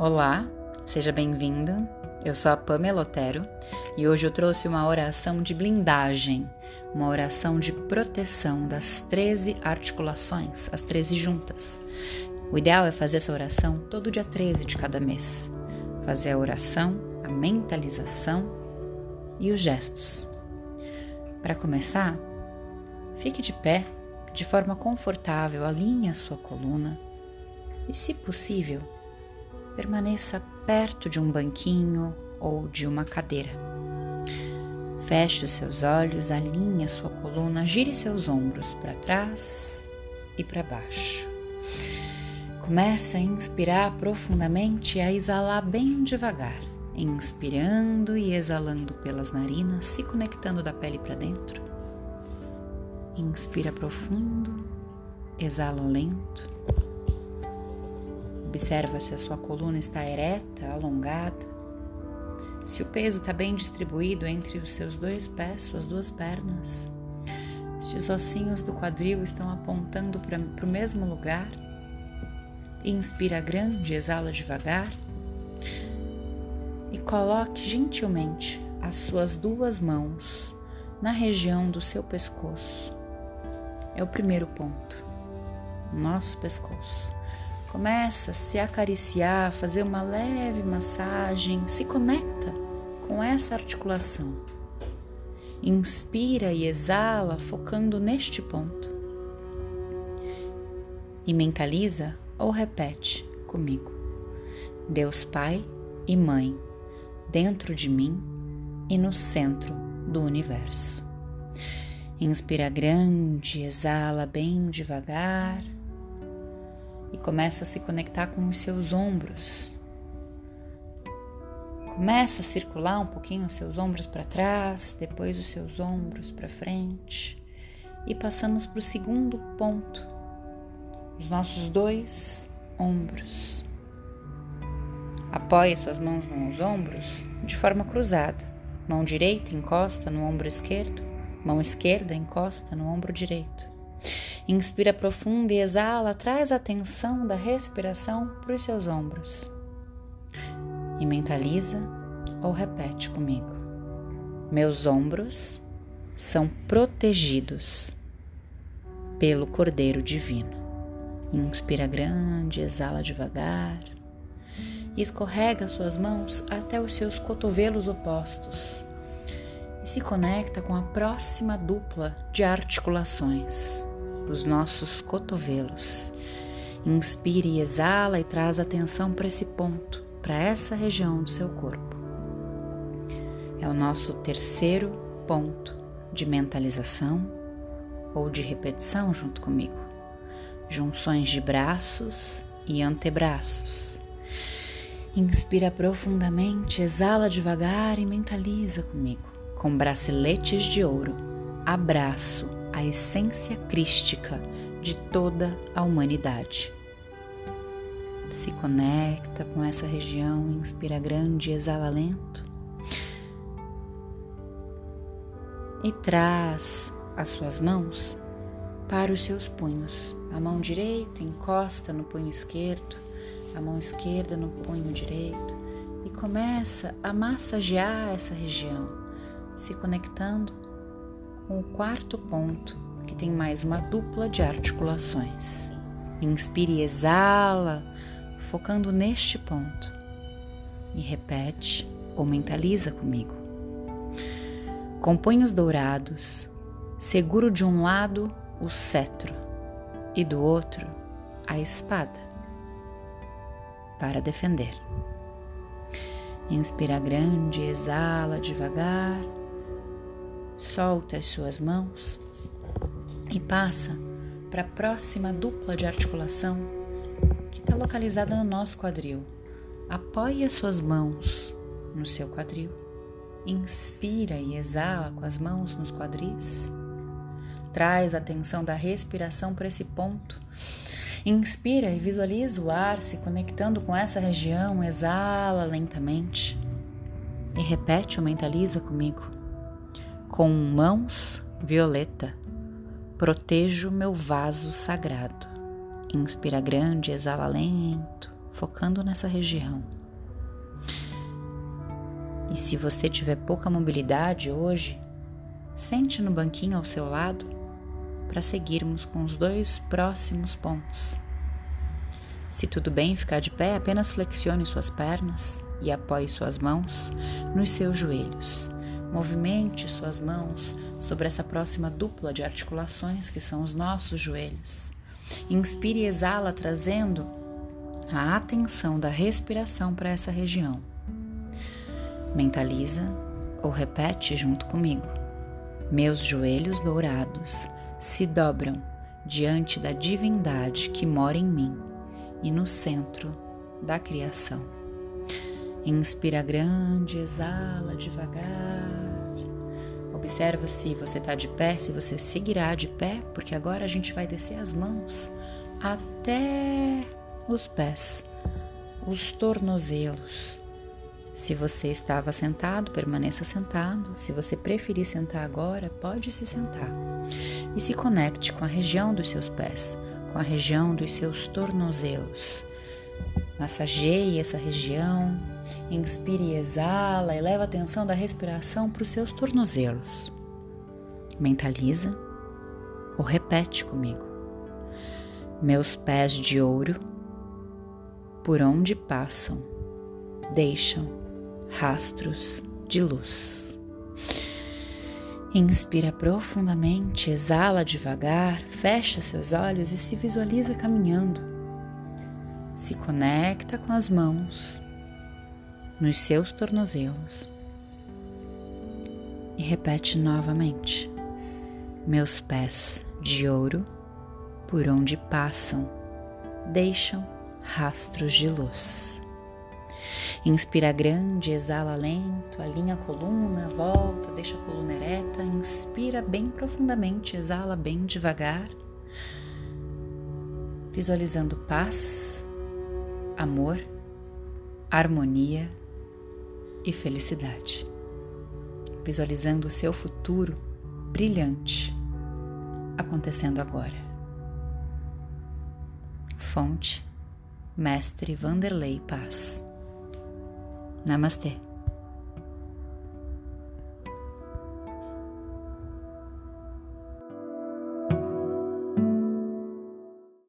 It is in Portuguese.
Olá, seja bem-vindo. Eu sou a Pamela Otero e hoje eu trouxe uma oração de blindagem, uma oração de proteção das 13 articulações, as 13 juntas. O ideal é fazer essa oração todo dia 13 de cada mês. Fazer a oração, a mentalização e os gestos. Para começar, fique de pé, de forma confortável, alinhe a sua coluna e, se possível, permaneça perto de um banquinho ou de uma cadeira. Feche os seus olhos, alinhe a sua coluna, gire seus ombros para trás e para baixo. Comece a inspirar profundamente e a exalar bem devagar, inspirando e exalando pelas narinas, se conectando da pele para dentro. Inspira profundo, exala lento. Observa se a sua coluna está ereta, alongada, se o peso está bem distribuído entre os seus dois pés, suas duas pernas, se os ossinhos do quadril estão apontando para o mesmo lugar. Inspira grande, exala devagar e coloque gentilmente as suas duas mãos na região do seu pescoço. É o primeiro ponto, nosso pescoço. Começa a se acariciar, fazer uma leve massagem, se conecta com essa articulação. Inspira e exala, focando neste ponto. E mentaliza ou repete comigo: Deus Pai e Mãe, dentro de mim e no centro do universo. Inspira grande, exala bem devagar e começa a se conectar com os seus ombros. Começa a circular um pouquinho os seus ombros para trás, depois os seus ombros para frente e passamos para o segundo ponto, os nossos dois ombros. Apoie suas mãos nos ombros de forma cruzada. Mão direita encosta no ombro esquerdo, mão esquerda encosta no ombro direito. Inspira profundo e exala, traz a atenção da respiração para os seus ombros. E mentaliza ou repete comigo. Meus ombros são protegidos pelo Cordeiro Divino. Inspira grande, exala devagar e escorrega suas mãos até os seus cotovelos opostos e se conecta com a próxima dupla de articulações os nossos cotovelos. Inspire e exala e traz atenção para esse ponto, para essa região do seu corpo. É o nosso terceiro ponto de mentalização ou de repetição junto comigo. Junções de braços e antebraços. Inspira profundamente, exala devagar e mentaliza comigo. Com braceletes de ouro, abraço a essência crística de toda a humanidade. Se conecta com essa região, inspira grande exala lento. E traz as suas mãos para os seus punhos. A mão direita encosta no punho esquerdo, a mão esquerda no punho direito e começa a massagear essa região, se conectando o quarto ponto, que tem mais uma dupla de articulações. Inspire e exala, focando neste ponto. E repete ou mentaliza comigo. Com punhos dourados, seguro de um lado o cetro e do outro a espada para defender. Inspira grande, exala devagar Solta as suas mãos e passa para a próxima dupla de articulação que está localizada no nosso quadril. Apoie as suas mãos no seu quadril. Inspira e exala com as mãos nos quadris. Traz a atenção da respiração para esse ponto. Inspira e visualiza o ar se conectando com essa região. Exala lentamente. E repete ou mentaliza comigo. Com mãos violeta, protejo meu vaso sagrado. Inspira grande, exala lento, focando nessa região. E se você tiver pouca mobilidade hoje, sente no banquinho ao seu lado para seguirmos com os dois próximos pontos. Se tudo bem ficar de pé, apenas flexione suas pernas e apoie suas mãos nos seus joelhos. Movimente suas mãos sobre essa próxima dupla de articulações que são os nossos joelhos. Inspire e exala, trazendo a atenção da respiração para essa região. Mentaliza ou repete junto comigo. Meus joelhos dourados se dobram diante da divindade que mora em mim e no centro da criação. Inspira grande, exala devagar. Observa se você está de pé, se você seguirá de pé, porque agora a gente vai descer as mãos até os pés, os tornozelos. Se você estava sentado, permaneça sentado. Se você preferir sentar agora, pode se sentar. E se conecte com a região dos seus pés, com a região dos seus tornozelos. Massageie essa região, inspire e exala e leva a atenção da respiração para os seus tornozelos. Mentaliza ou repete comigo. Meus pés de ouro por onde passam, deixam rastros de luz. Inspira profundamente, exala devagar, fecha seus olhos e se visualiza caminhando. Se conecta com as mãos nos seus tornozelos. E repete novamente: Meus pés de ouro, por onde passam, deixam rastros de luz. Inspira grande, exala lento, alinha a coluna, volta, deixa a coluna ereta, inspira bem profundamente, exala bem devagar, visualizando paz, amor, harmonia e felicidade. Visualizando o seu futuro brilhante acontecendo agora. Fonte Mestre Vanderlei Paz. Namastê.